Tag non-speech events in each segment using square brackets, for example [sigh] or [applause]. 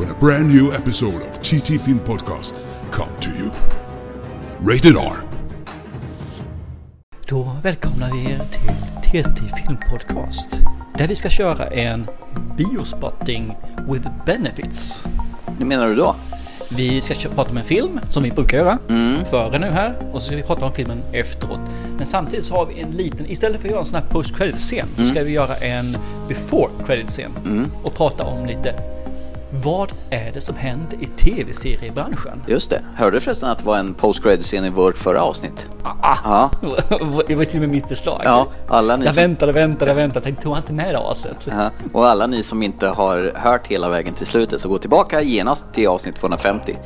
when a brand new episode of TT Film Podcast come to you. Rated R. Då välkomnar vi er till TT Filmpodcast. Där vi ska köra en biospotting with benefits. Hur menar du då? Vi ska prata om en film som vi brukar göra före nu här och så ska vi prata om filmen efteråt. Men samtidigt så har vi en liten, istället för att göra en sån här post credit scen så ska vi göra en before credit scen och prata om lite vad är det som händer i tv-seriebranschen? Just det. Hörde du förresten att det var en post credit scen i vårt förra avsnitt? Ah, Ja. [laughs] det var till och med mitt förslag. Ja, alla ni Jag som, väntade, väntade, väntade. Tänkte, tog han inte med det aset? ja, och alla ni som inte har hört hela vägen till slutet så gå tillbaka genast till avsnitt 250.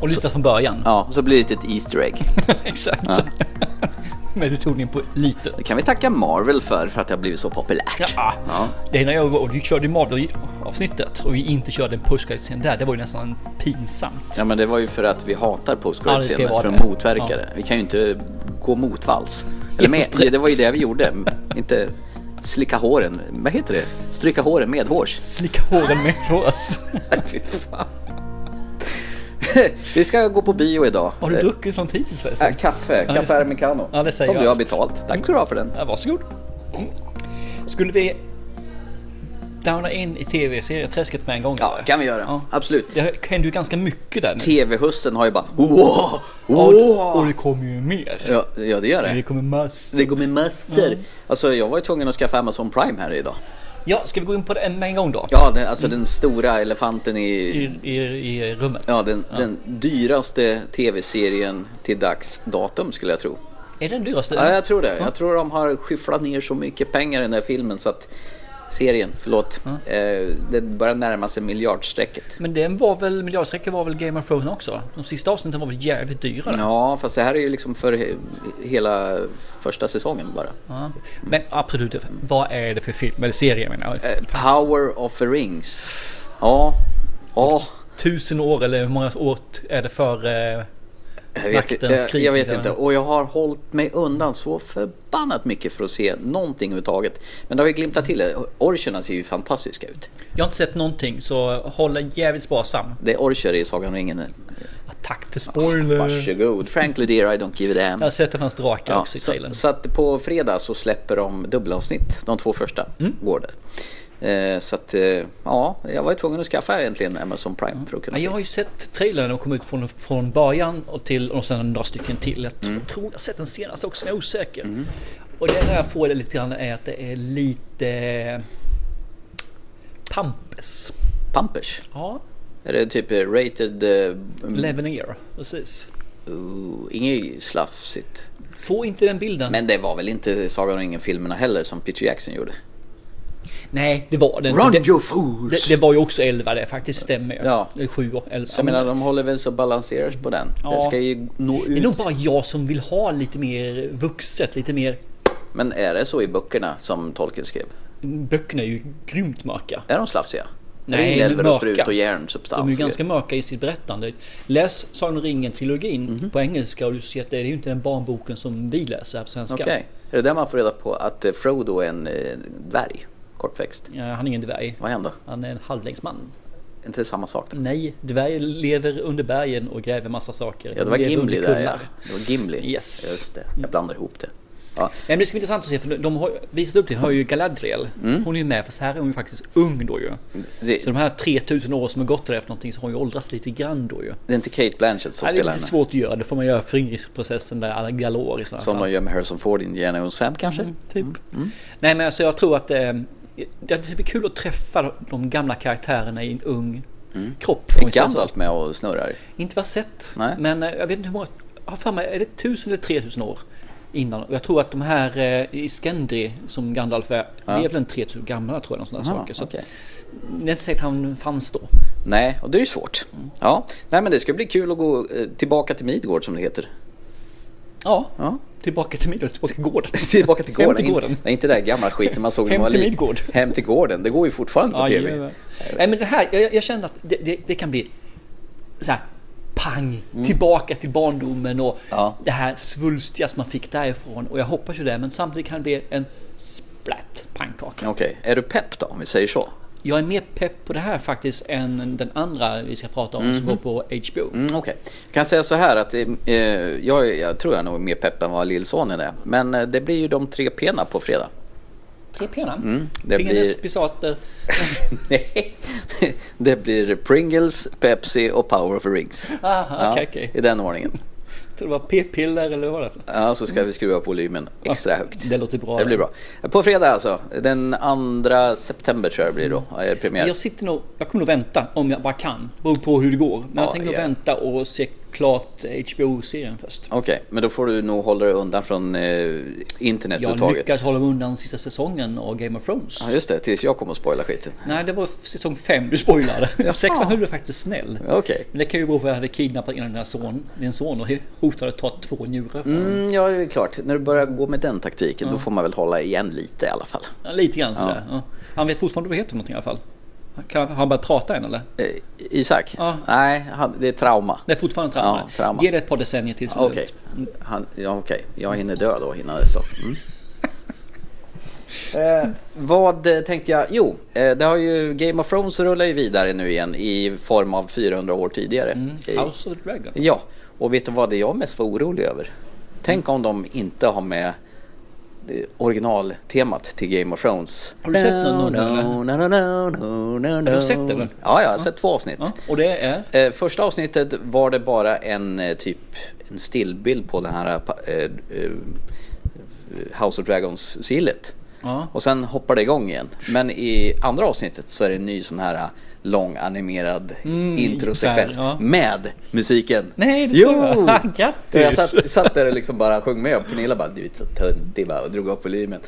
Och lyssna från början. Ja, och så blir det ett Easter egg. [laughs] Exakt. Men [laughs] tog den på lite. Det kan vi tacka Marvel för, för att det har blivit så populärt. Ja. Ja. Det är när jag och du körde Marvel-avsnittet och vi inte körde en push scen där. Det var ju nästan pinsamt. Ja men det var ju för att vi hatar post Ja, det för att det. motverka Ja. det. Vi kan ju inte gå motvalls. [laughs] Eller med, det var ju det vi gjorde. Inte slicka håren. Vad heter det? Stryka håren med hårs. Slicka håren med. Nej, [laughs] fy fan. [laughs] Vi ska gå på bio idag. Har du druckit sånt hittills förresten? Äh, kaffe, Ja, kaffe americano. Ja, det säger som du har betalt. Tack ska du ha för den. Ja, varsågod. Skulle vi downa in i tv-serieträsket med en gång? Ja, eller? kan vi göra. Ja. Absolut. Det händer ju ganska mycket där nu. TV-hussen har ju bara wow, Och, och wow. det kommer ju mer. Ja, ja, det gör Det det. kommer massor. Det med massor. Ja. Alltså jag var ju tvungen att skaffa Amazon Prime här idag. Ja, ska vi gå in på det med en gång då? Ja, den, alltså den stora elefanten i... I, i, i rummet. Ja, den, den dyraste tv-serien till dags datum skulle jag tro. Är den dyraste? Ja, jag tror det. Ja. Jag tror de har skyfflat ner så mycket pengar i den här filmen så att serien, förlåt, eh, det börjar närma sig miljardstrecket. Men den var väl, miljardstrecket var väl Game of Thrones också? De sista avsnitten var väl jävligt dyra? Ja, fast det här är ju liksom för he- hela första säsongen bara. Ja. Men absolut, vad är det för film, eller serie menar jag? Eh, Power of the Rings. Ja, ja. Tusen år eller hur många år är det för... Jag vet, jag, jag vet inte och jag har hållit mig undan så förbannat mycket för att se någonting överhuvudtaget. Men det har ju glimtat till det. Orcherna ser ju fantastiska ut. jag har inte sett någonting så håll en jävligt sparsam. Det är orcher i Sagan om ringen. Tack för spoiler! Varsågod. Frankly dear I don't give a damn. Jag har sett att hans drakar Ja, också i så, trailern. så att på fredag så släpper de dubbelavsnitt. De två första Mm. går där. Eh, så att eh, ja, jag var ju tvungen att skaffa egentligen Amazon Prime för att kunna Ja, jag har se. ju sett trailern när de kom ut från, från början och till och sen några stycken till. Jag Mm. tror jag har sett den senaste också, jag är osäker. Och det enda jag får det lite grann är att det är lite pampes. Pampers. Ja, Är det typ eh, rated... Uh, Leveneer, precis. uh, inget slafsigt. Få inte den bilden. Men det var väl inte Sagan om ringen-filmerna heller som Peter Jackson gjorde? Nej, det var den. Run det, you fools! det, det var ju också 11 det faktiskt, stämmer ju. Ja. Det är 7 och 11. Så jag menar, de håller väl så balanserat på den. Ja. Den ska ju nå det är nog ut. bara jag som vill ha lite mer vuxet, lite mer... Men är det så i böckerna som Tolkien skrev? Böckerna är ju grymt mörka. Är de slafsiga? Nej, det och mörka. sprut och järnsubstans? De är ju ganska mörka i sitt berättande. Läs Sagan om ringen-trilogin Mhm. på engelska och du ser att det är ju inte den barnboken som vi läser här på svenska. Okej. Är det där man får reda på att eh, Frodo är en eh, dvärg? Kortväxt. Ja, han är ingen dvärg. Vad hände? Han är en halvlängdsman. Inte det samma sak? Då? Nej, dvärg lever under bergen och gräver massa saker. Ja, det var lever Gimli där ja. Det var Gimli. Yes. Just det. Jag blandar ihop det. Ja. Nej, men det ska bli intressant att se för de har visat upp det. Har ju Galadriel. Mm. Hon är ju med fast här är hon ju faktiskt ung då ju. Det, Så de här 3000 år som har gått där efter någonting så har hon ju åldrats lite grann då ju. det är inte Kate Blanchett som Nej, det är spelar lite henne. svårt att göra. Det får man göra föryngringsprocessen där alla galor i sådana Som fall. de gör med Harrison Ford i Indiana Jones 5 kanske? Mm, typ. Nej men alltså jag tror att eh, det blir kul att träffa de gamla karaktärerna i en ung kropp. om Är. Gandalf med och snurrar? Inte vad jag sett. Nej. Men eh, jag vet inte hur många, jag har för mig, är det 1000 eller 3000 år innan? Jag tror att de här eh, i Skendri som Gandalf är, det är väl en 3000 år gamla tror jag. Där Aha, saker. Så okej. det är inte säkert han fanns då. Nej, och det är ju svårt. Ja, nej men det ska bli kul att gå eh, tillbaka till Midgård som det heter. Ja, Ja. tillbaka till Midgård, tillbaka till gården. [laughs] Tillbaka till gården. Hem till gården. Nej, inte det där gamla skiten man såg när Hem man var till liten. Midgård. Hem till gården. Det går ju fortfarande på tv. Jajamän. Nej men det här, jag, jag kände att det, det, det kan bli så här pang, tillbaka till barndomen och Mm. Ja. det här svulstiga som man fick därifrån. Och jag hoppas ju det, men samtidigt kan det bli en splatt pannkaka. Okej, är du pepp då om vi säger så? Jag är mer pepp på det här faktiskt än den andra vi ska prata om som går på HBO. Mm, Okej, jag kan säga så här att eh, jag, jag tror jag är nog mer pepp än vad lillsonen är. Men eh, det blir ju de tre pena på fredag. Tre pena. Mm, det Fingernes blir- Pisater. [laughs] Nej, det blir Pringles, Pepsi och Power of the Rings. Aha, okej, okej. I den ordningen. Tror det var p-piller eller vad var det för Ja, så ska vi skruva upp volymen extra högt. Det låter bra. Det blir bra. På fredag alltså, den 2 september tror jag det blir då, är premiär. Jag sitter nog, jag kommer nog vänta om jag bara kan. Beror på hur det går. Men Ja, jag tänker ja. vänta och se klart HBO-serien först. Okej, men då får du nog hålla dig undan från eh, internet Jag överhuvudtaget. lyckades hålla mig undan sista säsongen av Game of Thrones. Ja, just det, tills jag kommer att spoila skiten. Nej, det var säsong 5 du spoilade. [laughs] Sexan höll du faktiskt snäll. Okej. Men det kan ju bero på att jag hade kidnappat in här son, din son och hotade att ta två njurar från. Mm, ja, det är klart. När du börjar gå med den taktiken, då får man väl hålla igen lite i alla fall. Ja, lite grann sådär. Ja. Han vet fortfarande vad du heter någonting i alla fall. Kan, har han börjat prata än eller? Eh, Isak? Ja. Nej, han, det är trauma. Det är fortfarande trauma. Ja, trauma. Ge det ett par decennier till. Okej, Han- ja, okej. jag hinner dö då innan dess. så. Mm. [laughs] Eh, vad tänkte jag? Jo, eh, det har ju Game of Thrones rullar ju vidare nu igen i form av 400 år tidigare. Mm. House of the Dragon. Ja, och vet du vad det jag mest var orolig över? Tänk om de inte har med originaltemat till Game of Thrones. Har du sett någon nu, eller? No, no, no, no, no, Har du sett det, eller? Ja, jag har sett två avsnitt. Ja, och det är? Eh, första avsnittet var det bara en eh, typ en stillbild på den här eh, House of Dragons sillet. Ja. Och sen hoppar det igång igen. Men i andra avsnittet så är det en ny sån här lång animerad Mm, introsekvens ja. med musiken. Nej, det Jo! jag. [laughs] Grattis! Jag satt, satt där och liksom bara sjöng med och Pernilla bara du vet så töntig bara och drog upp volymen.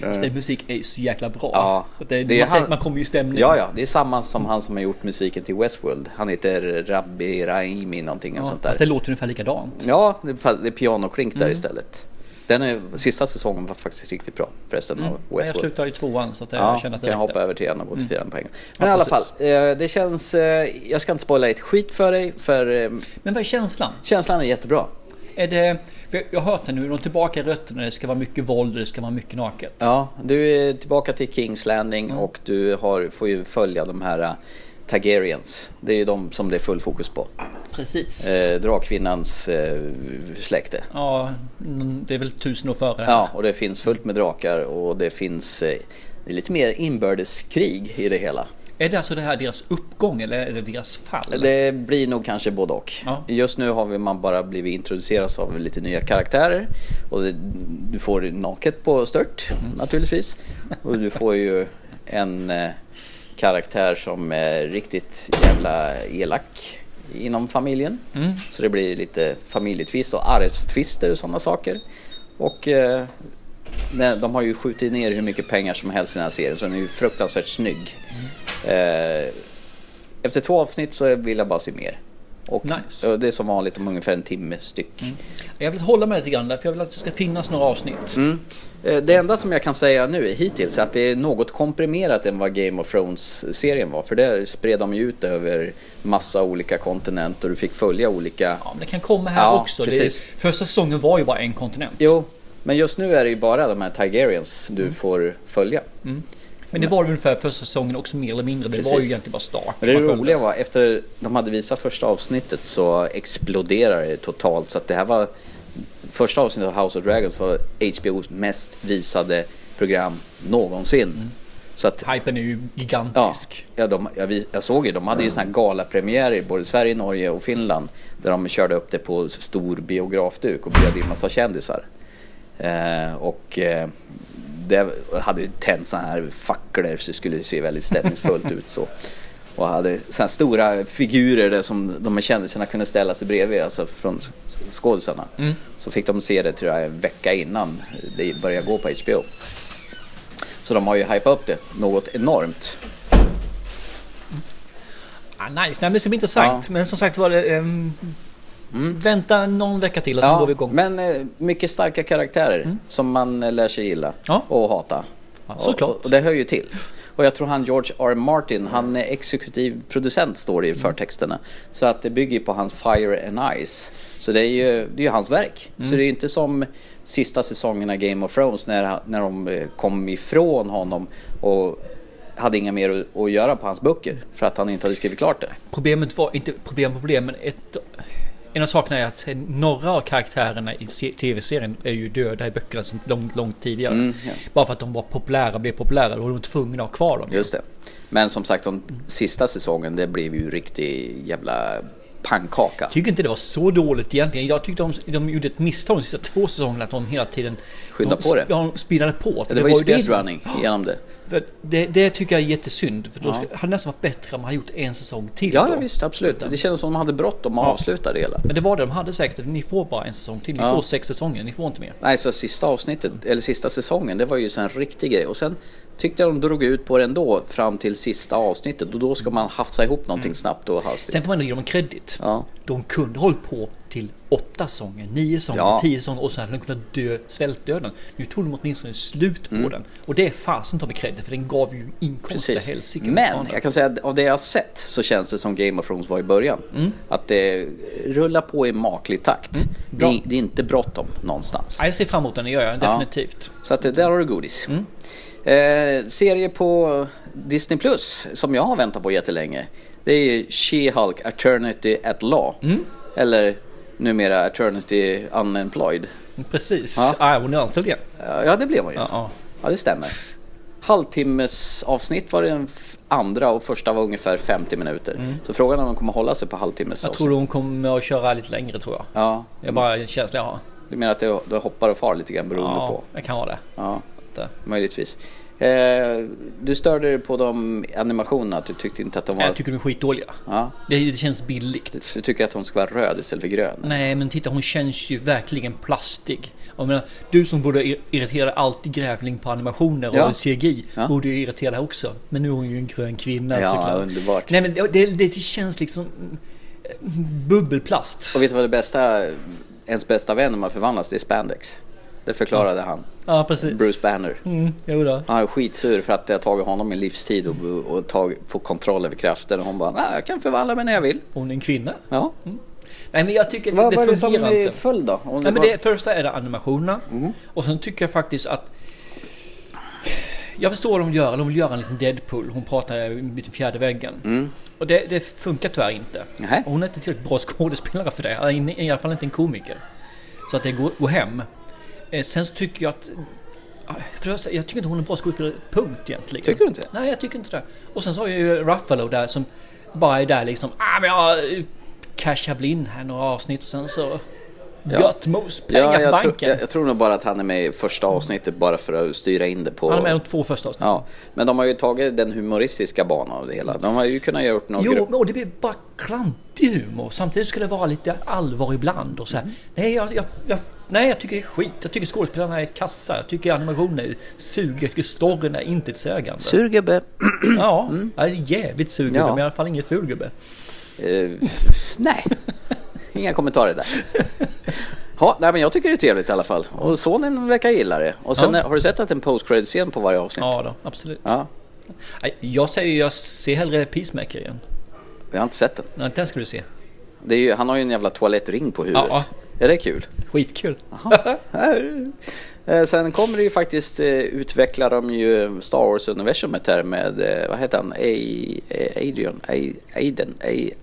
Den musik är ju så jäkla bra. Ja, det, det är man, han- man kommer ju i stämning. Ja, ja, det är samma som han som har gjort musiken till Westworld. Han heter Rabbi Raimi någonting och Ja, sånt där. fast det låter ungefär likadant. Ja, det är, är pianoklink Mm. där istället. Den är, sista säsongen var faktiskt riktigt bra förresten Mm. Jag Westworld. slutade i tvåan så att jag Ja, känner att kan det jag hoppa över till en och gå till fyran poäng. Men Ja, i alla fall, eh, det känns... eh, Jag ska inte spoila ett skit för dig, för eh, Men vad är känslan? känslan är jättebra. Är det, jag har hört det nu, de är tillbaka i rötterna, det ska vara mycket våld och det ska vara mycket naket. Ja, du är tillbaka till Kings Landing och du har, får ju följa de här Targaryens. Det är ju de som det är full fokus på. Precis. Eh, Drakkvinnans eh, släkte. Ja, det är väl tusen år före. Ja, och det finns fullt med drakar och det finns eh, det är lite mer inbördeskrig i det hela. Är det alltså det här deras uppgång eller är det deras fall? Det blir nog kanske både och. Ja. Just nu har vi man bara blivit introducerad av lite nya karaktärer. Och det, du får naket på stört Mm. naturligtvis. Och du får ju en eh, karaktär som är riktigt jävla elak inom familjen. Mm. Så det blir lite familjetvist och arvstvister och sådana saker. Och eh, de har ju skjutit ner hur mycket pengar som helst i den här serien så den är ju fruktansvärt snygg. Eh, efter två avsnitt så vill jag bara se mer. Och Nice. och det är som vanligt om ungefär en timme styck. Jag vill hålla mig lite grann där, för jag vill att det ska finnas några avsnitt. Mm. Eh, Det enda som jag kan säga nu hittills är att det är något komprimerat än vad Game of Thrones-serien var. För där spred de ju ut över massa olika kontinenter och du fick följa olika... Ja, men det kan komma här Ja, också. Det, precis. första säsongen var ju bara en kontinent. Jo, men just nu är det ju bara de här Targaryens du får följa. Men det var det ungefär första säsongen också mer eller mindre. Det var ju Precis. egentligen bara Stark. Men det roliga var efter de hade visat första avsnittet så exploderade det totalt. Så att det här var första avsnittet av House of Dragons var HBOs mest visade program någonsin. Så att Hypen är ju gigantisk. ja, de, jag, jag såg ju, de hade ju såna här galapremiärer i både Sverige, Norge och Finland. Där de körde upp det på stor biografduk och bjöd in massa kändisar. Eh, och eh, det hade ju tänt såna här facklor så det skulle se väldigt stämningsfullt [laughs] ut. Så. Och hade såna stora figurer där som de här kändisarna kunde ställa sig bredvid, alltså från skådisarna. Så fick de se det tror jag en vecka innan det började gå på HBO. Så de har ju hypat upp det något enormt. Ah, nice, Nej, men det intressant. Men som sagt var det... ehm, Vänta någon vecka till och sen går vi igång. men eh, mycket starka karaktärer som man eh, lär sig gilla Ja. och hata. Ja, Och, såklart. och det hör ju till. Och jag tror han George R. Martin, han är exekutiv producent står det i förtexterna. Så att det bygger på hans Fire and Ice. Så det är ju, det är ju hans verk. Så det är ju inte som sista säsongerna Game of Thrones när, när de eh, kom ifrån honom och hade inga mer att, att göra på hans böcker för att han inte hade skrivit klart det. Problemet var inte problem problem, men ett, en av sakerna är att några av karaktärerna i se- tv-serien är ju döda i böckerna sedan långt, långt tidigare. Mm, ja. Bara för att de var populära, blev populära, då var de tvungna att ha kvar dem. Just det. Men som sagt, de sista säsongen det blev ju riktig jävla pannkaka. Jag tycker inte det var så dåligt egentligen. Jag tyckte de, de gjorde ett misstag de sista två säsongerna att de hela tiden Skyndade de, på det. Ja, de speedade på. Det var ju speedrunning genom det. För det, det tycker jag är jättesynd. För då Ja. hade det nästan varit bättre om man hade gjort en säsong till. Ja, då. visst, absolut. Det kändes som de hade bråttom att Ja. avsluta det hela. Men det var det de hade säkert. Ni får bara en säsong till. Ni Ja. får sex säsonger. Ni får inte mer. Nej, så sista avsnittet, eller sista säsongen, det var ju en riktig grej. Och sen tyckte jag de drog ut på det ändå fram till sista avsnittet. Och då ska man hafsa ihop någonting snabbt och hastigt. Sen får man ändå ge dem kredit. Ja. De kunde hållit på till åtta säsonger, nio säsonger, Ja. tio säsonger och så hade de kunnat dö svältdöden. Nu tog de åtminstone slut på Mm. den. Och det är fasen ta med credit för den gav ju inkomst Precis. för helsike. Men jag kan säga att av det jag har sett så känns det som Game of Thrones var i början. Mm. Att det rullar på i maklig takt. Det, Bra. är, det är inte bråttom någonstans. Ja, jag ser fram emot den, det gör jag definitivt. Så att det, där har du godis. Mm. Eh, serie på Disney Plus som jag har väntat på jättelänge. Det är She-Hulk Eternity at Law. Mm. Eller numera Eternity Unemployed. Precis. Ja. Ja. hon är anställd igen. Ja, det blev hon ju. Ja, ja. Ja, det stämmer. Halvtimmes avsnitt var den andra och första var ungefär 50 minuter. Så frågan är om de kommer hålla sig på halvtimmes Mm. Jag tror hon kommer att köra lite längre tror jag. Ja, Det är bara en känsla jag har. du menar att det, det hoppar och far lite grann beroende Ja, på? jag kan ha det. Ja, Det. möjligtvis. Eh, du störde dig på de animationerna, att du tyckte inte att de var... Jag tycker de är skitdåliga. Ja, Det, det känns billigt. du tycker att de ska vara röd istället för grön? Nej, men titta hon känns ju verkligen plastig. Jag menar, du som borde ir- irritera alltid grävling på animationer och Ja. CGI Ja. borde ju irritera dig också. Men nu är hon ju en grön kvinna Ja, såklart. underbart. Nej men det, det, det känns liksom mm, bubbelplast. Och vet du vad det bästa, ens bästa vän när man förvandlas, det är spandex. Det förklarade han. Ja, precis. Bruce Banner. Mm, jo då. Han är skitsur för att det har tagit honom en livstid och, och tag, få kontroll över kraften. Och hon bara, jag kan förvandla mig när jag vill. Hon är en kvinna. Ja. Nej men jag tycker Vad det var det som föll då? Nej, men det första är det animationerna. Mhm. Och sen tycker jag faktiskt att... Jag förstår vad de gör. De vill göra en liten Deadpool. Hon pratar vid fjärde väggen. Mm. Och det, det funkar tyvärr inte. Nähä. Hon är inte tillräckligt bra skådespelare för det. I alla fall inte en komiker. Så att det går, går hem. Eh, sen så tycker jag att... jag tycker inte hon är en bra skådespelare, punkt egentligen. Tycker du inte? Nej, jag tycker inte det. Och sen så har jag ju Ruffalo där som bara är där liksom... Ah, men jag eh, cashar väl in här några avsnitt och sen så... Ja. Gött mos, pengar Ja, på jag, tror, banken. jag, jag tror nog bara att han är med i första avsnittet bara för att styra in det på... Han är med i de två första avsnitten. Ja, men de har ju tagit den humoristiska banan av det hela. De har ju kunnat gjort något... Jo, men det blir bara klantig humor. Samtidigt skulle det vara lite allvar ibland och så Mm. Nej, jag, jag, jag, nej, jag tycker det är skit. Jag tycker skådespelarna är kassa. Jag tycker animationen är suger. Jag tycker storyn är intetsägande. Surgubbe. [clears throat] Ja, jag är jävligt sugen Ja. men i alla fall ingen fulgubbe. Eh, nej, [laughs] inga kommentarer där. [laughs] Ja, nej, men jag tycker det är trevligt i alla fall. Och sonen verkar gilla det. Och sen Ja. har du sett att det är en post credit scen på varje avsnitt? Ja då, absolut. Ja, Jag säger ju, jag ser hellre Peacemaker igen. jag har inte sett den. Nej, den ska du se. Ju, han har ju en jävla toalettring på huvudet. Ja. Är det kul? Skitkul. [laughs] Eh, Sen kommer det ju faktiskt eh, utveckla de ju Star Wars-universumet här med, eh, vad heter han? A- Adrian? A- Aiden? A-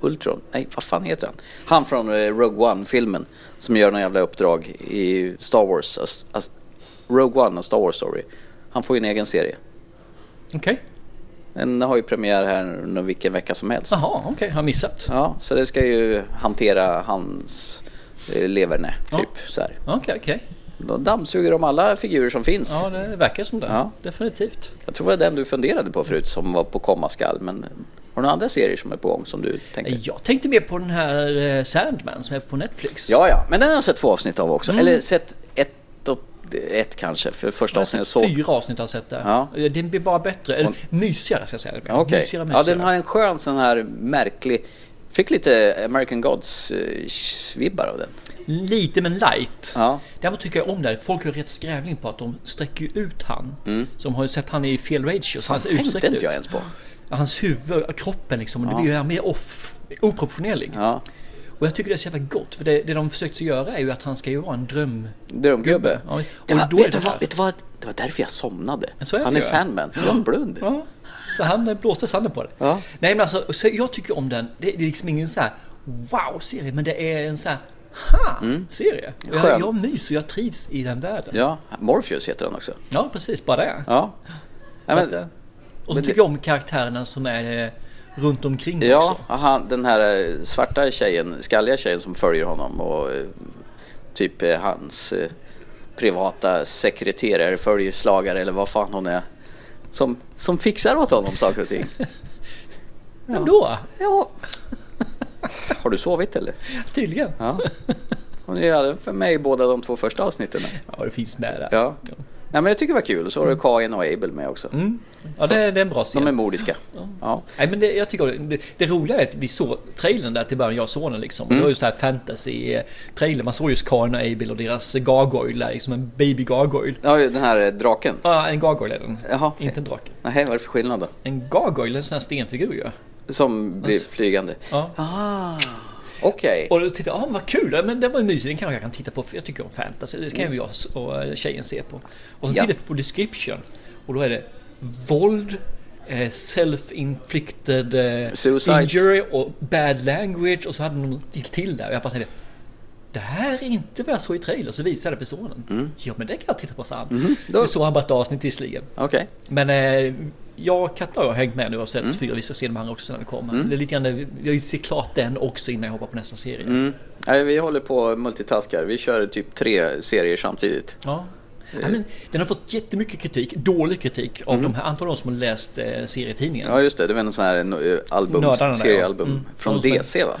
Ultron? Nej, vad fan heter han? Han från eh, Rogue One-filmen som gör någon jävla uppdrag i Star Wars. As- as- Rogue One, och Star Wars Story. Han får ju en egen serie. Okej. Den har ju premiär här vilken vecka som helst. Jaha, okej. Har missat. Ja, så det ska ju hantera hans eh, leverne, Ja. typ så här. Okej, okej. Då dammsuger de alla figurer som finns. Ja, det verkar som det. Ja. Definitivt. Jag tror det var den du funderade på förut som var på komma skall. Men har du några andra serier som är på gång som du tänkte? Jag tänkte mer på den här eh, Sandman som är på Netflix. Ja, ja, men den har jag sett två avsnitt av också. Mm. Eller sett ett och, det- ett kanske, för första avsnittet såg. fyra avsnitt har jag sett där. Ja. Den blir bara bättre. Eller mysigare ska jag säga. Okej. Mysigare, Ja, mysigare. den har en skön sån här märklig... Fick lite American Gods-vibbar av den. Lite men light. Ja. Däremot tycker jag om det. Folk har rätt skrävling på att de sträcker ut han. Som har sett han i fel ratio. Så han tänkte inte ut. jag ens på. Hans huvud, kroppen liksom. Det blir ju mer off, oproportionerlig. Ja. Och jag tycker det är så jävla gott. För det, det de försökt göra är ju att han ska ju vara en dröm... Drömgubbe. Ja, och Det var, är vet, det vad, vet du vad? Det var därför jag somnade. Är Han är. Sandman. John Blund. Ja, så han blåste sanden på det. Ja. Nej men alltså, så jag tycker om den. Det, det är liksom ingen så här wow-serie, men det är en så här ha-serie. Och Jag, Skön. jag myser, jag trivs i den världen. Ja, Ja, Morpheus heter han också. precis, bara det. Ja. Så Ja, att, men, eh, och så tycker jag om karaktärerna som är eh, runt omkring ja också. han, den här eh, svarta tjejen, skalliga tjejen som följer honom och eh, typ hans privata sekreterare, följeslagare eller vad fan hon är. Som, som fixar åt honom saker och ting. [laughs] Men då, Ja. Har du sovit eller? tydligen. Ja. Hon är för mig båda de två första avsnitten. Ja, det finns med där. Ja. Nej, men jag tycker det var kul. Så har du Kain och Abel med också. Mm. Ja, det, är- det är en bra serie. De är mordiska. Ja. Nej, men det, jag tycker det, det roliga är att vi såg trailern där till början, jag och sonen liksom. Mm. Det var ju så här fantasy-trailer. Man såg just Karin och Abel och deras gargoyle där, liksom en baby gargoyle. ja, den här eh, draken. Ja, en gargoyle är den. Jaha. Inte en drake. Nej, vad är det för skillnad då? En gargoyle, en sån här stenfigur ju. Som blir flygande. Ja. Ah, okej. Och då tittade jag, ah, vad kul, men den var ju mysig, den kanske jag kan titta på för jag tycker om fantasy. Det kan ju jag och eh, tjejen se på. Och så Ja. tittade jag på description och då är det våld, eh, self-inflicted eh, Suicides. injury och bad language och så hade de till, till där och jag bara tänkte det här är inte vad jag såg i trailer, så visade jag det för sonen. Ja men det kan jag titta på, han. Mm. då- Nu såg han bara ett avsnitt visserligen. Okej. Men eh, jag och Katta har hängt med nu och sett Mm. fyra vissa serier med han också när det kommer. Det är lite grann, jag vill ju se klart den också innan jag hoppar på nästa serie. Mm. Nej, vi håller på multitaskar. Vi kör typ tre serier samtidigt. Ja. Ja, men den har fått jättemycket kritik, dålig kritik av de här, antagligen de som har läst eh, serietidningen. Mm. Ja, just det. Det var någon sån här eh, album, Nördarna seriealbum ja. Mm. från De DC va?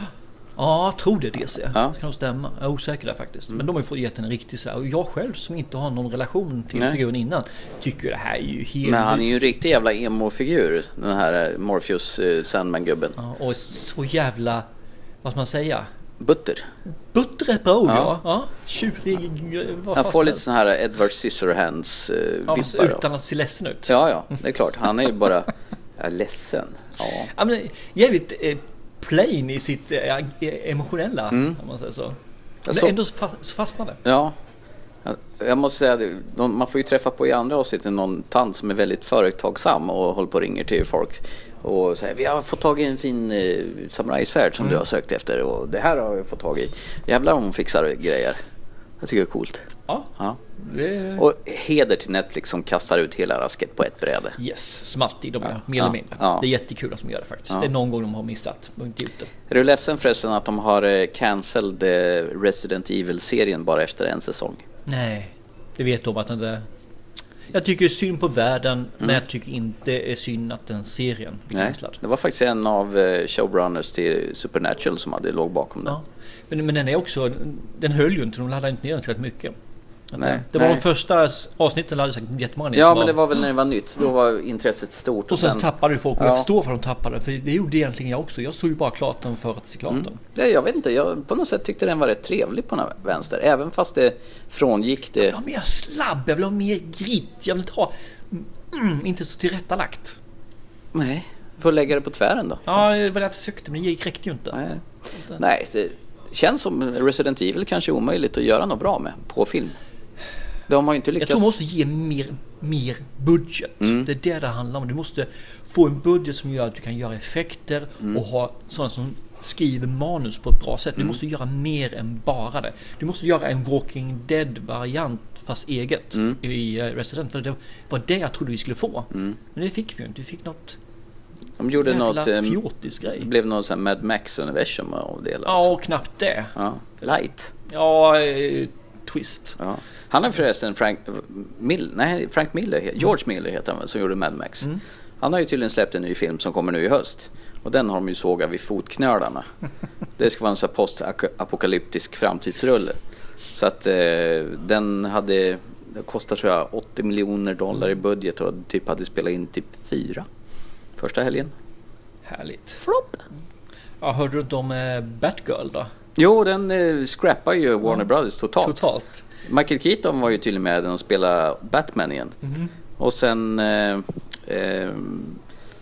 Ja, jag tror det är DC. Ja. Mm. Det kan nog stämma. Jag är osäker där faktiskt. Men de har ju fått gett en riktig så här. Och jag själv som inte har någon relation till Nej. figuren innan tycker det här är ju helt... Men han är ju en riktig jävla emo-figur. Den här eh, Morpheus eh, Sandman-gubben. Ja, och så jävla... Vad ska man säga? Butter. Butter är ett bra ord, Ja. ja. Tjurig... Vad Han får lite sån här Edward Scissorhands eh, Ja, utan att se ledsen ut. Ja, ja, det är klart. Han är ju bara ja, ledsen. Ja. Ja, men jävligt eh, plain i sitt eh, emotionella, Mm. om man säger så. Men så- ändå fastnade. ja. Jag- måste säga, man får ju träffa på i andra avsnittet någon tant som är väldigt företagsam och håller på och ringer till folk. Och säger vi har fått tag i en fin eh, samurajsvärd som du har sökt efter och det här har vi fått tag i. Jävlar om hon fixar grejer. Jag tycker det är coolt. Ja, Ja. Det... Och heder till Netflix som kastar ut hela rasket på ett bräde. Yes, smalt i de gör, mer Ja, eller mindre. ja. Det är jättekul att de gör det faktiskt. Ja. Det är någon gång de har missat. Inte gjort det. Är du ledsen förresten att de har eh, cancelled eh, Resident Evil-serien bara efter en säsong? Nej, det vet de att den där... Jag tycker det är synd på världen, men jag tycker inte det är synd att den serien är cancellad. det var faktiskt en av eh, showrunners till Supernatural som hade låg bakom den. Ja. Men, men den är också... Den höll ju inte, de laddade inte ner den tillräckligt mycket. Nej, det, var nej. de första avsnitten laddade säkert jättemånga Ja, men det var väl när det var nytt. Då var intresset stort. Och sen så tappade ju folk, och Ja. jag förstår varför de tappade för det gjorde egentligen jag också. Jag såg ju bara klart den för att se klart Mm. den. Ja, jag vet inte, jag på något sätt tyckte den var rätt trevlig på den vänster. Även fast det frångick Jag det. vill ha mer slabb, jag vill ha mer grit, jag vill ha... Mm, inte så tillrättalagt. Nej, får lägga det på tvären då. Ja, det var det jag försökte men det gick- räckte ju inte. Nej, Nej det känns som Resident Evil kanske är omöjligt att göra något bra med på film. De har inte Jag lyckats. tror man måste ge mer, mer budget. Mm. Det är det det handlar om. Du måste få en budget som gör att du kan göra effekter Mm. och ha sådana som skriver manus på ett bra sätt. Mm. Du måste göra mer än bara det. Du måste göra en Walking Dead-variant fast eget Mm. i eh, Resident. För det var det jag trodde vi skulle få. Men det fick vi ju inte. Vi fick något De gjorde något, eh, fjortis-grej. det blev något sån här Mad Max-universum av det Ja, och knappt det. Ja, light. Ja, eh, twist. Ja. Han är förresten Frank, Mill, nej, Frank Miller, George Miller heter han som gjorde Mad Max. Mm. Han har ju tydligen släppt en ny film som kommer nu i höst. Och den har de ju sågat vid fotknölarna. [laughs] Det ska vara en sån postapokalyptisk framtidsrulle. Så att eh, den hade det kostar tror jag 80 miljoner dollar i budget och typ hade spelat in typ fyra första helgen. Härligt. Flopp! Ja, hörde du inte om eh, Batgirl då? Jo, den eh, scrappar ju Warner Brothers totalt. Totalt. Michael Keaton var ju tydligen med den och spelade Batman igen. Mhm. Och sen... Eh, eh,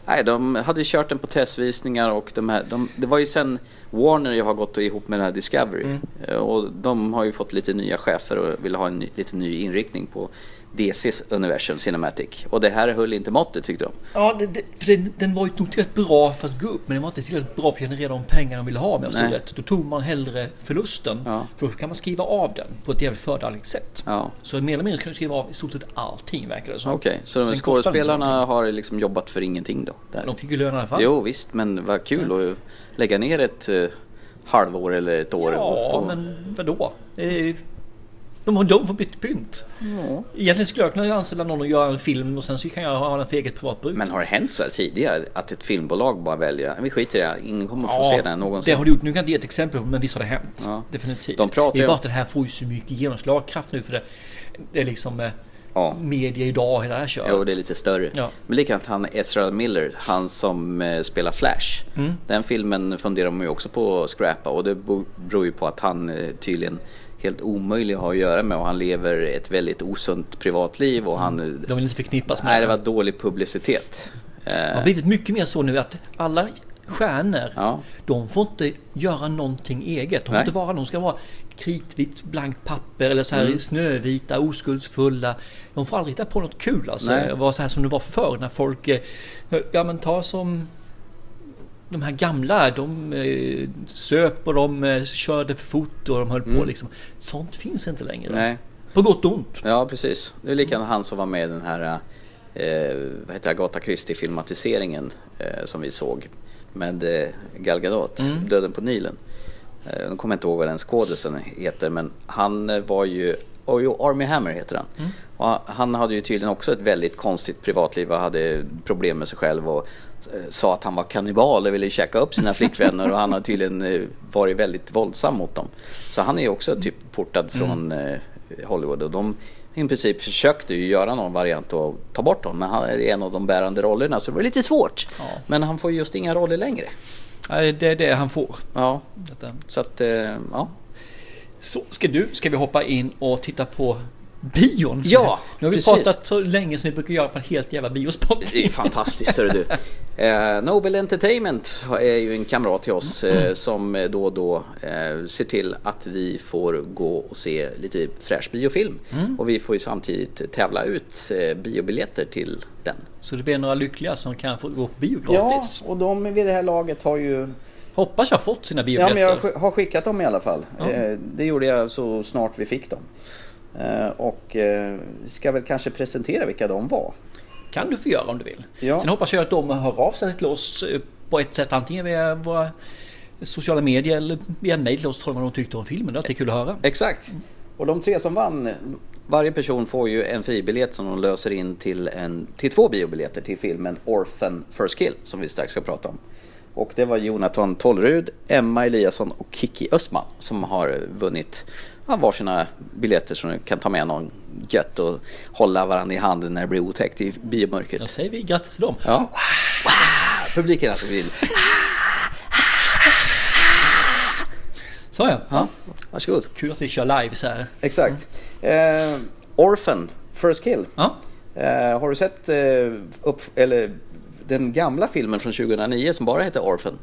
nej, de hade kört den på testvisningar och de här, de, det var ju sen Warner ju har gått ihop med den här Discovery. Mm. Eh, Och de har ju fått lite nya chefer och vill ha en ny, lite ny inriktning på DCs Universal Cinematic. Och det här höll inte måttet tyckte de. Ja, det, det, den, var ju nog tillräckligt bra för att gå upp, men den var inte tillräckligt bra för att generera de pengar de ville ha. Jag förstod rätt. Då tog man hellre förlusten, Ja. för då kan man skriva av den på ett jävligt fördelaktigt sätt. Ja. Så mer eller mindre kan du skriva av i stort sett allting verkar det som. Okej, så de Sen kostar det inte skådespelarna har liksom jobbat för ingenting då? Där. De fick ju lön i alla fall. Jo visst, men vad kul att lägga ner ett eh, halvår eller ett år. Ja, och- men vadå? Det De har de får bytt pynt. Egentligen skulle jag kunna anställa någon och göra en film och sen så kan jag ha den för eget privatbruk. Men har det hänt så här tidigare att ett filmbolag bara väljer, vi skiter i det, ingen kommer att få se den någonsin? det har det gjort. Nu kan jag inte ge ett exempel men visst har det hänt. Ja. Definitivt. De pratar det är bara att den här får ju så mycket genomslagkraft nu för det, det är liksom eh, Ja. media idag hela det här köret. Jo, det är lite större. Ja. Men likadant han Ezra Miller, han som eh, spelar Flash. Mm. Den filmen funderar man ju också på att scrappa och det beror ju på att han eh, tydligen helt omöjlig att ha att göra med och han lever ett väldigt osunt privatliv och han... De vill inte förknippas med Nej, det var dålig publicitet. Det Eh, har blivit mycket mer så nu att alla stjärnor, Ja. de får inte göra någonting eget. De får Nej. inte vara, de ska vara kritvitt, blankt papper eller så här Mm. snövita, oskuldsfulla. De får aldrig hitta på något kul alltså. Vara så här som det var förr när folk, eh, ja men ta som de här gamla, de eh, söp och de eh, körde för fort och de höll på liksom. Sånt finns inte längre. Mm. nej. På gott och ont. Ja, precis. Det är likadant han som var med i den här eh, vad heter Agatha Christie-filmatiseringen eh, som vi såg med eh, Gal Gadot, Mm. Döden på Nilen. Eh, jag kommer inte ihåg vad den skådisen heter, men han eh, var ju Oh, jo, Army Hammer heter han. Mm. Han hade ju tydligen också ett väldigt konstigt privatliv och hade problem med sig själv och sa att han var kannibal och ville käka upp sina flickvänner och han har tydligen eh, varit väldigt våldsam mot dem. Så han är också typ portad från eh, Hollywood och de i princip försökte ju göra någon variant och ta bort honom men han är en av de bärande rollerna så det var lite svårt. Ja. Men han får just inga roller längre. Nej, Det är det han får. Ja, Detta. så att eh, ja. Så ska du, ska vi hoppa in och titta på bion? Ja, Nu har vi precis. pratat så länge som vi brukar göra på en helt jävla biospot. Det är fantastiskt hör du. [laughs] Eh, Nobel Entertainment är ju en kamrat till oss eh, som eh, då och då eh, ser till att vi får gå och se lite fräsch biofilm. Och vi får ju samtidigt tävla ut eh, biobiljetter till den. Så det blir några lyckliga som kan få gå på bio gratis. och de vid det här laget har ju... Hoppas jag har fått sina Ja, biobiljetter. men jag har skickat dem i alla fall. Ja. Eh, det gjorde jag så snart vi fick dem. Eh, och eh, ska väl kanske presentera vilka de var. kan du få göra om du vill. Ja. Sen hoppas jag att de hör av sig till oss eh, på ett sätt. Antingen via våra sociala medier eller via mail till oss. Om vad de tyckte om filmen. Det är kul att höra. Exakt. Och de tre som vann, varje person får ju en fribiljett som de löser in till, en, till två biobiljetter till filmen Orphan First Kill som vi strax ska prata om. Och det var Jonathan Tollrud, Emma Eliasson och Kiki Östman som har vunnit ja, varsina biljetter som de kan ta med någon gött och hålla varandra i handen när det blir otäckt i biomörkret. Då säger vi grattis till dem. Ja. Wow. Publiken alltså vill. Så ja. Ja, varsågod. Kul att vi kör live så här. Exakt. Eh, Orphan First Kill. Ja. Eh, har du sett eh, upp, eller, den gamla filmen från 2009 som bara heter Orphan?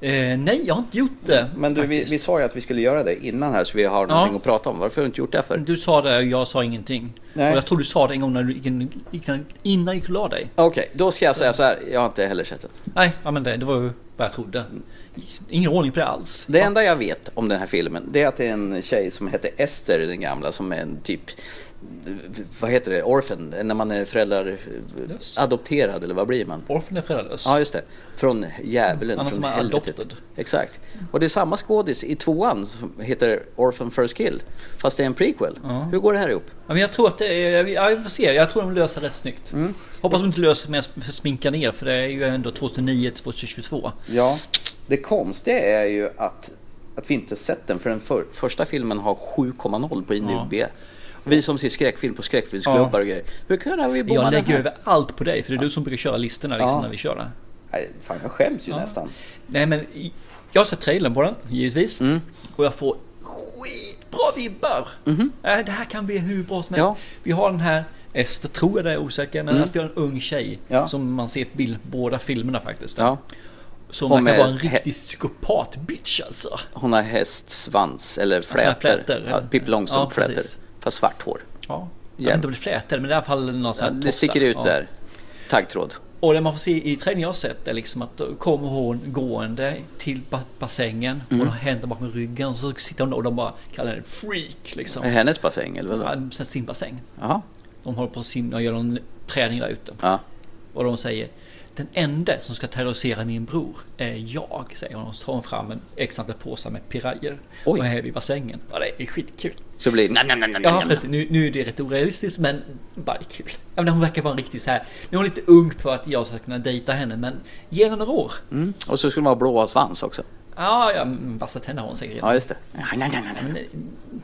Eh, nej, jag har inte gjort det. Men du, vi, vi sa ju att vi skulle göra det innan här så vi har någonting att prata om. Varför har du inte gjort det för? Du sa det och jag sa ingenting. Nej. Och jag tror du sa det en gång när du gick in, gick, innan gick och la dig. Okej, då ska jag säga så här. Jag har inte heller sett den. Nej, ja, men det, det var ju vad jag trodde. Ingen ordning på det alls. Det enda jag vet om den här filmen det är att det är en tjej som heter Ester, den gamla, som är en typ vad heter det, orphan, när man är föräldrar Lös. adopterad eller vad blir man? Orphan är föräldralös. Ja just det, från djävulen, är från är helvetet. adopted. Exakt. Och det är samma skådis i tvåan som heter Orphan First Kill, fast det är en prequel. Ja. Hur går det här ihop? Ja, men jag tror att det är, ja, vi får se. Jag tror de löser rätt snyggt. Mm. Hoppas de inte löser med att sminka ner för det är ju ändå 2009 2022. Ja, det konstiga är ju att, att vi inte sett den för den för, första filmen har 7,0 på IMDb. Vi som ser skräckfilm på skräckfilmsklubbar och grejer. Hur kunde vi bomma Jag lägger här? över allt på dig för det är du som brukar köra listorna liksom Ja. när vi kör det. Nej, fan jag skäms ju Ja. nästan. Nej men jag har sett trailern på den, givetvis. Mm. Och jag får skitbra vibbar. Äh, Det här kan bli hur bra som helst. Ja. Vi har den här Ester, tror jag det är osäker, men att vi har en ung tjej Ja. som man ser på bild, båda filmerna faktiskt. Ja, Som Hon verkar vara en riktig psykopat-bitch alltså. hon har hästsvans eller Såna här flätor. flätor. Ja, Pippi Ja, Långstrump-flätor. Fast svart hår. Ja. Jag Ja. vet inte om det är flätor, men i alla fall någon sån Ja, här det tossar. sticker ut Ja. där. Taggtråd. Och det man får se i trailern jag har sett är liksom att då kommer hon gående till ba- bassängen Mm. och har händerna bakom ryggen och så sitter hon och de bara kallar henne freak liksom. Är hennes bassäng eller Ja, vadå? en sån här simbassäng. Jaha. De håller på att simma och gör någon träning där ute. Ja. Och de säger Den enda som ska terrorisera min bror är jag, säger hon. Och så tar hon fram en x antal påsar med pirajer Oj. och är vid bassängen. Ja, det är skitkul. Så blir det nam, nam, nam, nam, Ja, precis. Nu, nu är det rätt orealistiskt, men bara det är kul. Jag menar, hon verkar vara en riktig så här. Nu är hon lite ung för att jag ska kunna dejta henne, men ge henne några år. Mm. Och så skulle man ha blåa svans också. Ja, ja, vassa tänder har hon säkert redan. Ja, just det. Men eh,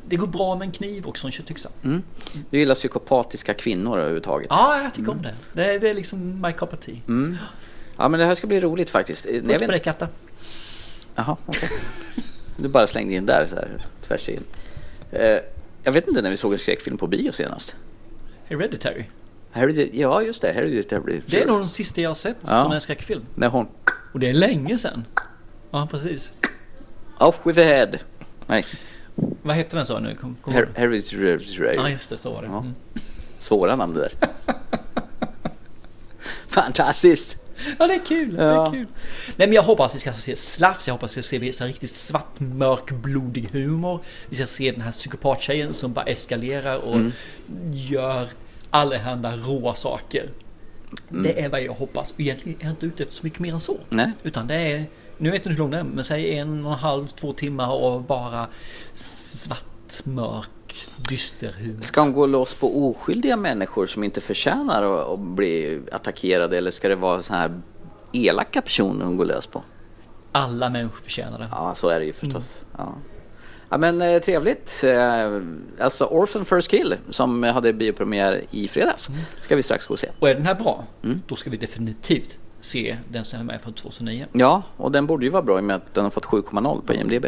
det går bra med en kniv också, en köttyxa. Mm. Du gillar psykopatiska kvinnor överhuvudtaget. Ja, jag tycker om det. det. Det är liksom my cup of tea. Mm. Ja, men det här ska bli roligt faktiskt. Eh, Puss på dig katta. Jaha, okej. Du bara slängde in där så här tvärs in. Eh, jag vet inte när vi såg en skräckfilm på bio senast. Hereditary. Hereditary, ja, just det. Hereditary. Det är nog den sista jag har sett Ja. som är en skräckfilm. När hon... Och det är länge sedan. Ja, precis. Off with the head. Nej, Vad heter den så nu? Kom, kom Her-. Hereditary. Ja, just det. Så var det. Ja. Mm. Svåra namn det där. [laughs] Fantastiskt! [laughs] Ja, det är kul. Det Ja. är kul. Nej, men jag hoppas att vi ska se slafs. Jag hoppas att vi ska se så riktigt svart, mörk, blodig humor. Vi ska se den här psykopattjejen som bara eskalerar och Mm. gör allehanda råa saker. Mm. Det är vad jag hoppas. Egentligen är jag inte ute efter så mycket mer än så. Nej. Utan det är, nu vet jag inte hur lång den är, men säg en och en halv, två timmar och bara svart, mörk, dyster humor. Ska hon gå loss på oskyldiga människor som inte förtjänar att, bli attackerade eller ska det vara så här elaka personer hon går lös på? Alla människor förtjänar det. Ja, så är det ju förstås. Ja. Ja, men eh, trevligt. Eh, alltså Orphan First Kill som hade biopremiär i fredags ska vi strax gå och se. Och är den här bra, Mm. då ska vi definitivt se den som är med från 2009. Ja, och den borde ju vara bra i och med att den har fått 7,0 på IMDB.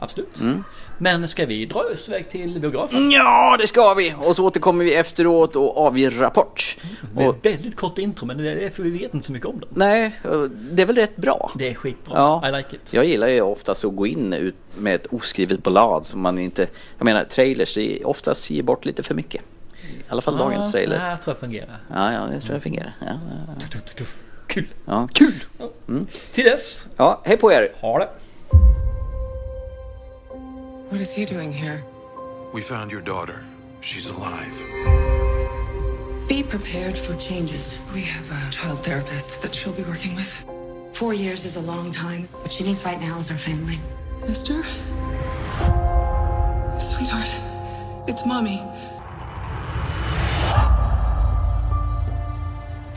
Absolut. Mm. Men ska vi dra oss iväg till biografen? Ja, det ska vi! Och så återkommer vi efteråt och avger rapport. Med Och, väldigt kort intro, men det är för vi vet inte så mycket om den. nej, det är väl rätt bra. Det är skitbra. Ja. I like it. Jag gillar ju oftast att gå in ut med ett oskrivet blad som man inte... Jag menar, trailers det oftast ger bort lite för mycket. I alla fall dagens Ja, trailer. Det här tror jag fungerar. Ja, ja, det tror jag fungerar. Ja, ja, ja. Kul. ja. Kul! Till dess, Ja, hej på er! ha det. What is he doing here? We found your daughter. She's alive. Be prepared for changes. We have a child therapist that she'll be working with. Four years is a long time. What she needs right now is our family. Esther? Sweetheart, it's mommy.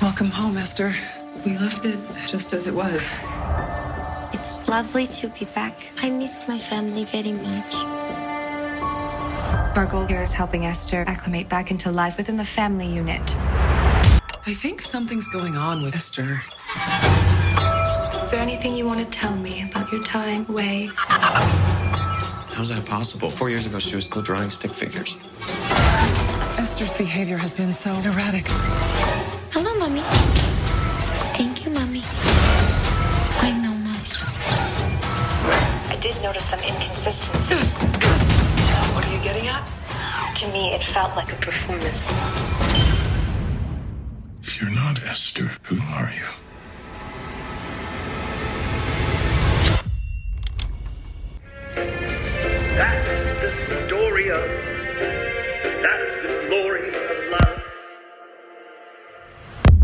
Welcome home, Esther. We left it just as it was. It's lovely to be back. I miss my family very much. Our goal here is helping Esther acclimate back into life within the family unit. I think something's going on with Esther. Is there anything you want to tell me about your time away? How's that possible? Four years ago, she was still drawing stick figures. Esther's behavior has been so erratic. Hello, mommy. Did notice some inconsistencies. What are you getting at? To me, it felt like a performance. If you're not Esther, who are you?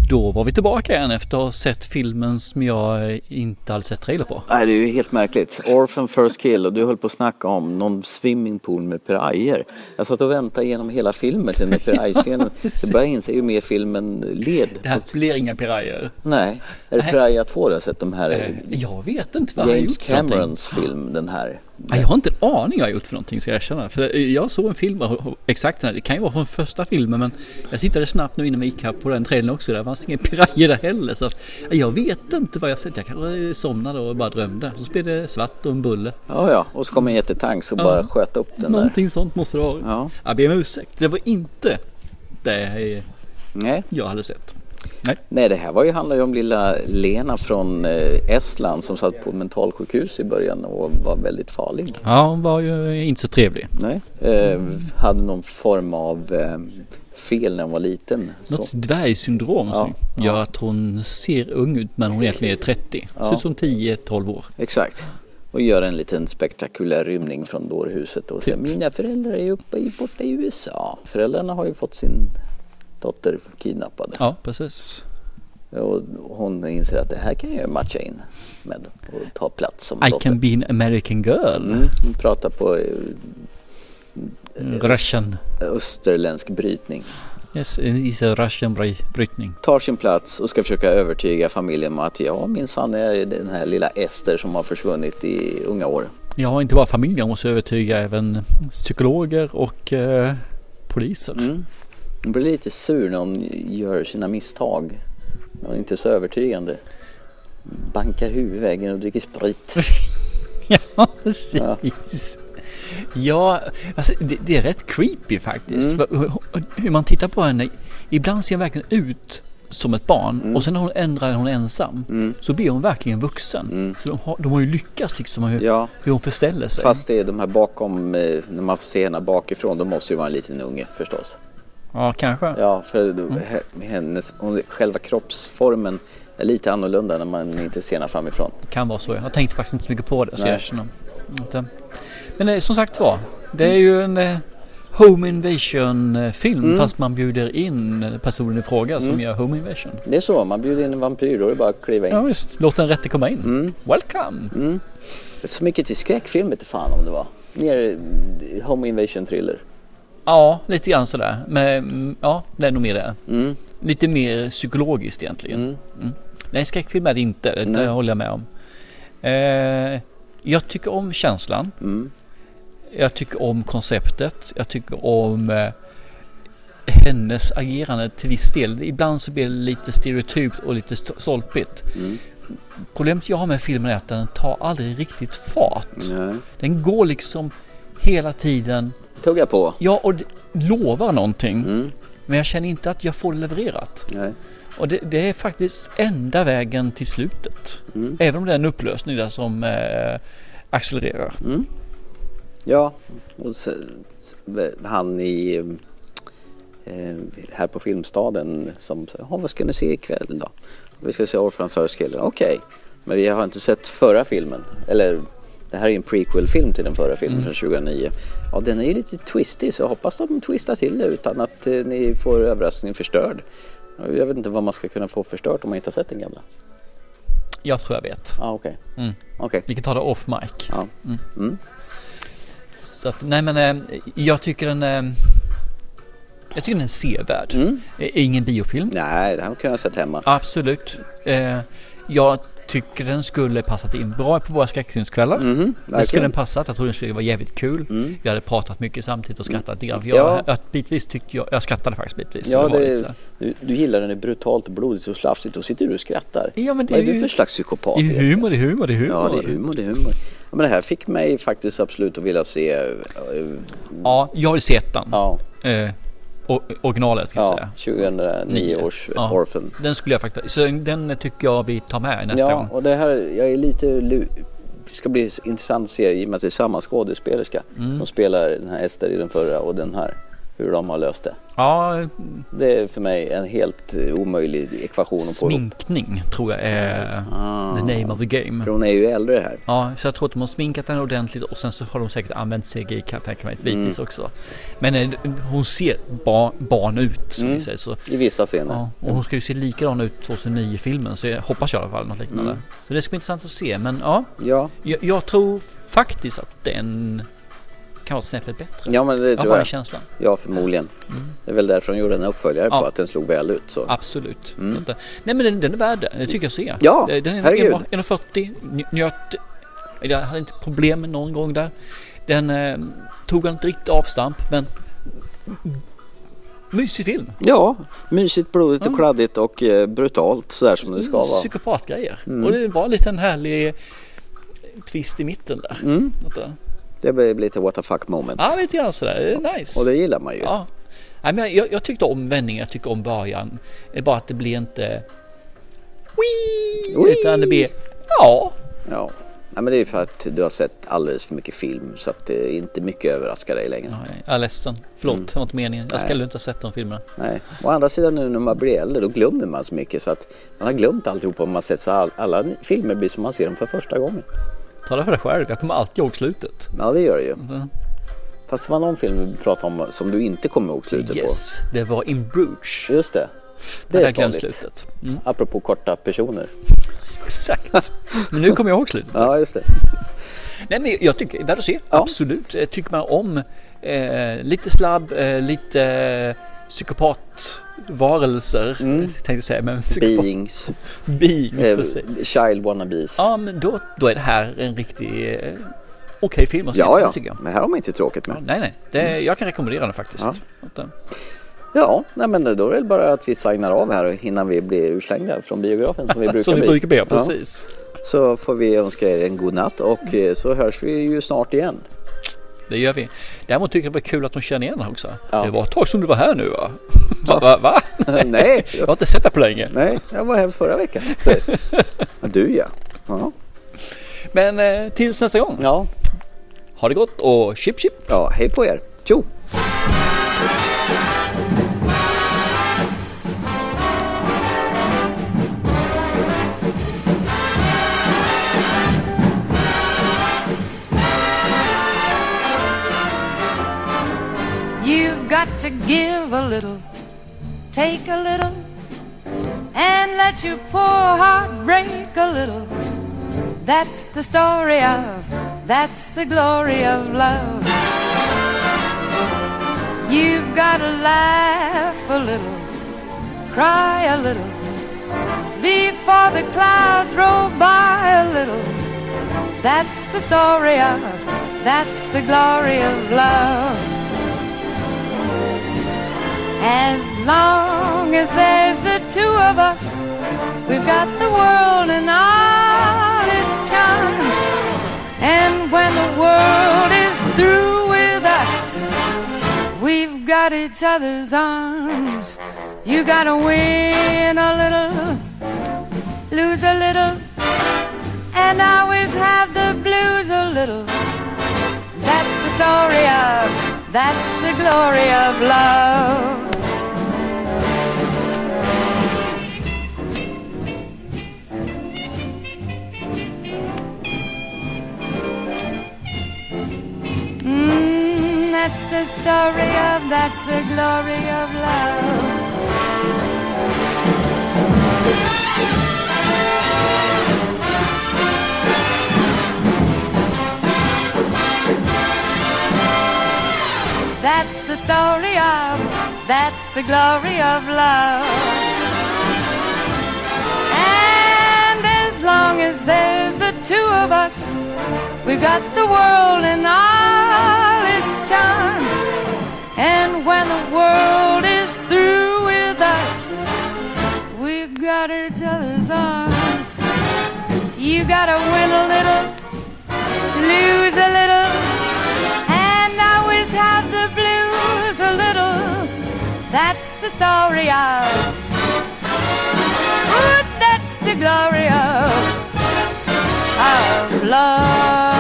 Då var vi tillbaka igen efter att ha sett filmen som jag inte hade sett trailer på. Nej, det är ju helt märkligt. Orphan First Kill och du höll på att snacka om någon swimmingpool med pirajer. Jag satt och väntade genom hela filmen till den där pirajscenen. Så [laughs] började jag inse ju mer filmen led. Det här blir inga pirajer. Nej, är det. Piraya 2 du har sett? De här Eh, Jag vet inte vad James. Camerons film, den här. Ja, jag har inte en aning jag gjort för någonting ska jag erkänna. För jag såg en film, exakt den här, det kan ju vara från första filmen men jag tittade snabbt nu innan vi gick här på den trailern också. Där fanns ingen pirajer där heller. Så att, jag vet inte vad jag sett. Jag kanske somnade och bara drömde. Så blev det svart och en bulle. Ja, ja. Och så kom en jättetank och bara sköt upp den Någonting där. sånt måste det ha varit. Ja. Jag ber om ursäkt. Det var inte det jag hade sett. Nej, det här var ju, handlar ju om lilla Lena från eh, Estland som satt på mentalsjukhus i början och var väldigt farlig. Ja, hon var ju inte så trevlig. Nej. Eh, hade någon form av eh, fel när hon var liten. Så. Något dvärgsyndrom Ja, som gör att hon ser ung ut men hon egentligen är 30. Ja. Ser ut som 10-12 år. Exakt. Och gör en liten spektakulär rymning från dårhuset och säger mina föräldrar är uppe i, borta i USA. Föräldrarna har ju fått sin dotter kidnappad. Ja, precis. Och hon inser att det här kan jag ju matcha in med och ta plats som I dotter. can be an American girl. Mm, hon pratar på eh, Russian. österländsk brytning. Yes, is a Russian bry- brytning. Tar sin plats och ska försöka övertyga familjen om att ja minsann är den här lilla Ester som har försvunnit i unga år. Jag har inte bara familjen, jag måste övertyga även psykologer och eh, poliser. Mm. Hon blir lite sur när hon gör sina misstag. Hon är inte så övertygande. Bankar huvudet i väggen och dricker sprit. [laughs] ja, precis. Ja, alltså det, det är rätt creepy faktiskt. Mm. Hur, hur man tittar på henne. Ibland ser hon verkligen ut som ett barn Mm. och sen när hon ändrar när hon är ensam så blir hon verkligen vuxen. Så de har, de har ju lyckats liksom hur, Mm. Ja. hur hon förställer sig. Fast det är de här bakom, eh, när man får se henne bakifrån, då måste det vara en liten unge förstås. Ja, kanske. Ja, för he- hennes, hon, själva kroppsformen är lite annorlunda när man inte ser henne framifrån. Kan vara så. Jag tänkte faktiskt inte så mycket på det. Nej. jag eh, Men eh, som sagt var. Det är ju en eh, Home Invasion eh, film Mm. fast man bjuder in personen i fråga som Mm. gör Home Invasion. Det är så, man bjuder in en vampyr, då är det bara att kliva in. Ja visst, låt den rätte komma in. Mm. Welcome! Mm. Så mycket till skräckfilm inte fan om det var. Mer Home Invasion thriller. Ja, lite grann sådär. Men mm, ja, det är nog mer det. Mm. Lite mer psykologiskt egentligen. Mm. Nej, skräckfilm är det inte. Det, Nej. håller jag med om. Eh, jag tycker om känslan. Mm. Jag tycker om konceptet. Jag tycker om eh, hennes agerande till viss del. Ibland så blir det lite stereotypt och lite st- stolpigt. Mm. Problemet jag har med filmen är att den tar aldrig riktigt fart. Nej. Den går liksom hela tiden. Tugga på. Ja, och lovar någonting. Mm. Men jag känner inte att jag får levererat. Nej. Och det, det är faktiskt enda vägen till slutet. Mm. Även om det är en upplösning där som eh, accelererar. Mm. Ja, och så, han i eh, här på Filmstaden som "Ja, vad ska ni se ikväll då? Vi ska se Orphan First Killer. Okej, men vi har inte sett förra filmen. Eller det här är en prequel-film till den förra filmen Mm. från 2009. Ja, den är ju lite twistig så jag hoppas de twistar till det utan att eh, ni får överraskningen förstörd. Jag vet inte vad man ska kunna få förstört om man inte har sett den gamla. Jag tror jag vet. Ja, okej. Mm. Okej. Vi kan ta det off mic. Ja. Mm. Mm. Så att, nej men eh, jag tycker den eh, Jag tycker den är sevärd. Mm. Ingen biofilm. Nej, det här kunde jag ha sett hemma. Absolut. Eh, jag tycker den skulle passat in bra på våra skräckfilmskvällar. Mhm, det skulle den passat. Jag tror den skulle vara jävligt kul. Mm. Vi hade pratat mycket samtidigt och skrattat lite grann. För Ja. jag, jag, bitvis tyckte jag, jag skrattade faktiskt bitvis. Ja, det, här- du, du gillar när det är brutalt, blodigt och slafsigt och sitter du och skrattar. Ja, men det Vad är är du för slags psykopat? det är humor, det är humor, det är humor. Ja, det är humor, det är humor. Ja, men det här fick mig faktiskt absolut att vilja se... eh, Ja, jag vill se ettan. Ja, Eh, originalet kan jag ja säga. 2009 Nio. års Ja. Orphan. Den skulle jag faktiskt, så den tycker jag vi tar med nästa Ja, gång. och det här, jag är lite... Det ska bli intressant att se i och med att det är samma skådespelerska Mm. som spelar den här Ester i den förra och den här. Hur de har löst det. Ja, Det är för mig en helt omöjlig ekvation sminkning tror jag är Ah. the name of the game. För hon är ju äldre här. Ja, så jag tror att de har sminkat den ordentligt och sen så har de säkert använt CGI kan jag tänka mig bitvis Mm. också. Men eh, hon ser bar, barn ut som Mm. säger så. I vissa scener. Ja, och hon ska ju se likadan ut 2009-filmen så jag hoppas jag i alla fall något liknande. Mm. Så det ska bli intressant att se men ja, Ja, jag, jag tror faktiskt att den kan vara snäppet bättre. ja men det jag tror bara jag. känslan. Ja, förmodligen. Det är väl därför de gjorde en uppföljare Ja. på att den slog väl ut. Så. Absolut. Mm. Nej men den, den är värd det, tycker jag ser. Ja, den är herregud. 1,40, nj- njöt Jag hade inte problem med någon gång där. Den eh, tog inte riktigt avstamp men mysig film. Ja, mysigt, blodigt och Ja. kladdigt och eh, brutalt sådär som det ska vara. Psykopatgrejer. Mm. Och det var en liten härlig twist i mitten där. Mm. Det- blev lite what the fuck moment. Ja, lite grann sådär. Det är nice. Och det gillar man ju. Ja. Nej, men jag, jag tyckte om vändningen, jag tycker om början. Det är bara att det blir inte... Wii! Wii! Utan det blir... Ja. Ja. Nej, men det är för att du har sett alldeles för mycket film så att det inte mycket överraskar dig längre. Nej, Jag är ledsen. Förlåt, Mm. det var inte meningen. Jag Nej. skulle inte ha sett de filmerna. Nej. Å andra sidan nu när man blir äldre då glömmer man så mycket så att man har glömt alltihopa man sett så all, alla filmer blir som man ser dem för första gången. Tala för dig själv, jag kommer alltid ihåg slutet. Ja det gör det ju. Så, Fast det var någon film vi pratade om som du inte kommer ihåg slutet Yes, det var In Bruges. på. Just det. Det är stadigt. slutet. Mm. Apropå korta personer. Exakt. Men nu kommer jag ihåg slutet. [laughs] Ja just det. Nej men jag tycker, värd att se. Absolut. Eh, Tycker man om eh, lite slabb, eh, lite psykopatvarelser. Tänkte jag säga. Men psykopat- Mm. Beings. Beings, Eh, precis. child wannabes. Ja men då, då är det här en riktig eh, okej film att se. Ja, ja. Tycker jag. Men här har man inte tråkigt med. Nej nej, det, jag kan rekommendera den faktiskt. Ja. Eh, Ja, nej, men då är det bara att vi signar av här innan vi blir utslängda från biografen som vi [laughs] brukar Som vi bli. brukar bli, ja, Ja. precis. Så får vi önska er en god natt och eh, så hörs vi ju snart igen. Det gör vi. Däremot tycker jag det var kul att de känner igen också. Ja. Det var ett tag som du var här nu va? [laughs] Va? va, va? [laughs] Nej. Jag har inte sett dig på länge. Nej, jag var här förra veckan. Så. [laughs] Du ja. ja. Men eh, tills nästa gång. Ja. Ha det gott och chip chip. Ja, hej på er. Tjo! To give a little, take a little, and let your poor heart break a little. That's the story of, that's the glory of love. You've got to laugh a little, cry a little, before the clouds roll by a little. That's the story of, that's the glory of love. As long as there's the two of us, we've got the world and all its charms. And when the world is through with us, we've got each other's arms. You gotta win a little, lose a little, and always have the blues a little. That's the story of, that's the glory of love. Story of, that's the glory of love. That's the story of, that's the glory of love. And as long as there's the two of us, we've got the world and all its charms. And when the world is through with us, we've got each other's arms. You gotta win a little, lose a little, and always have the blues a little. That's the story of, Ooh, that's the glory of, of love.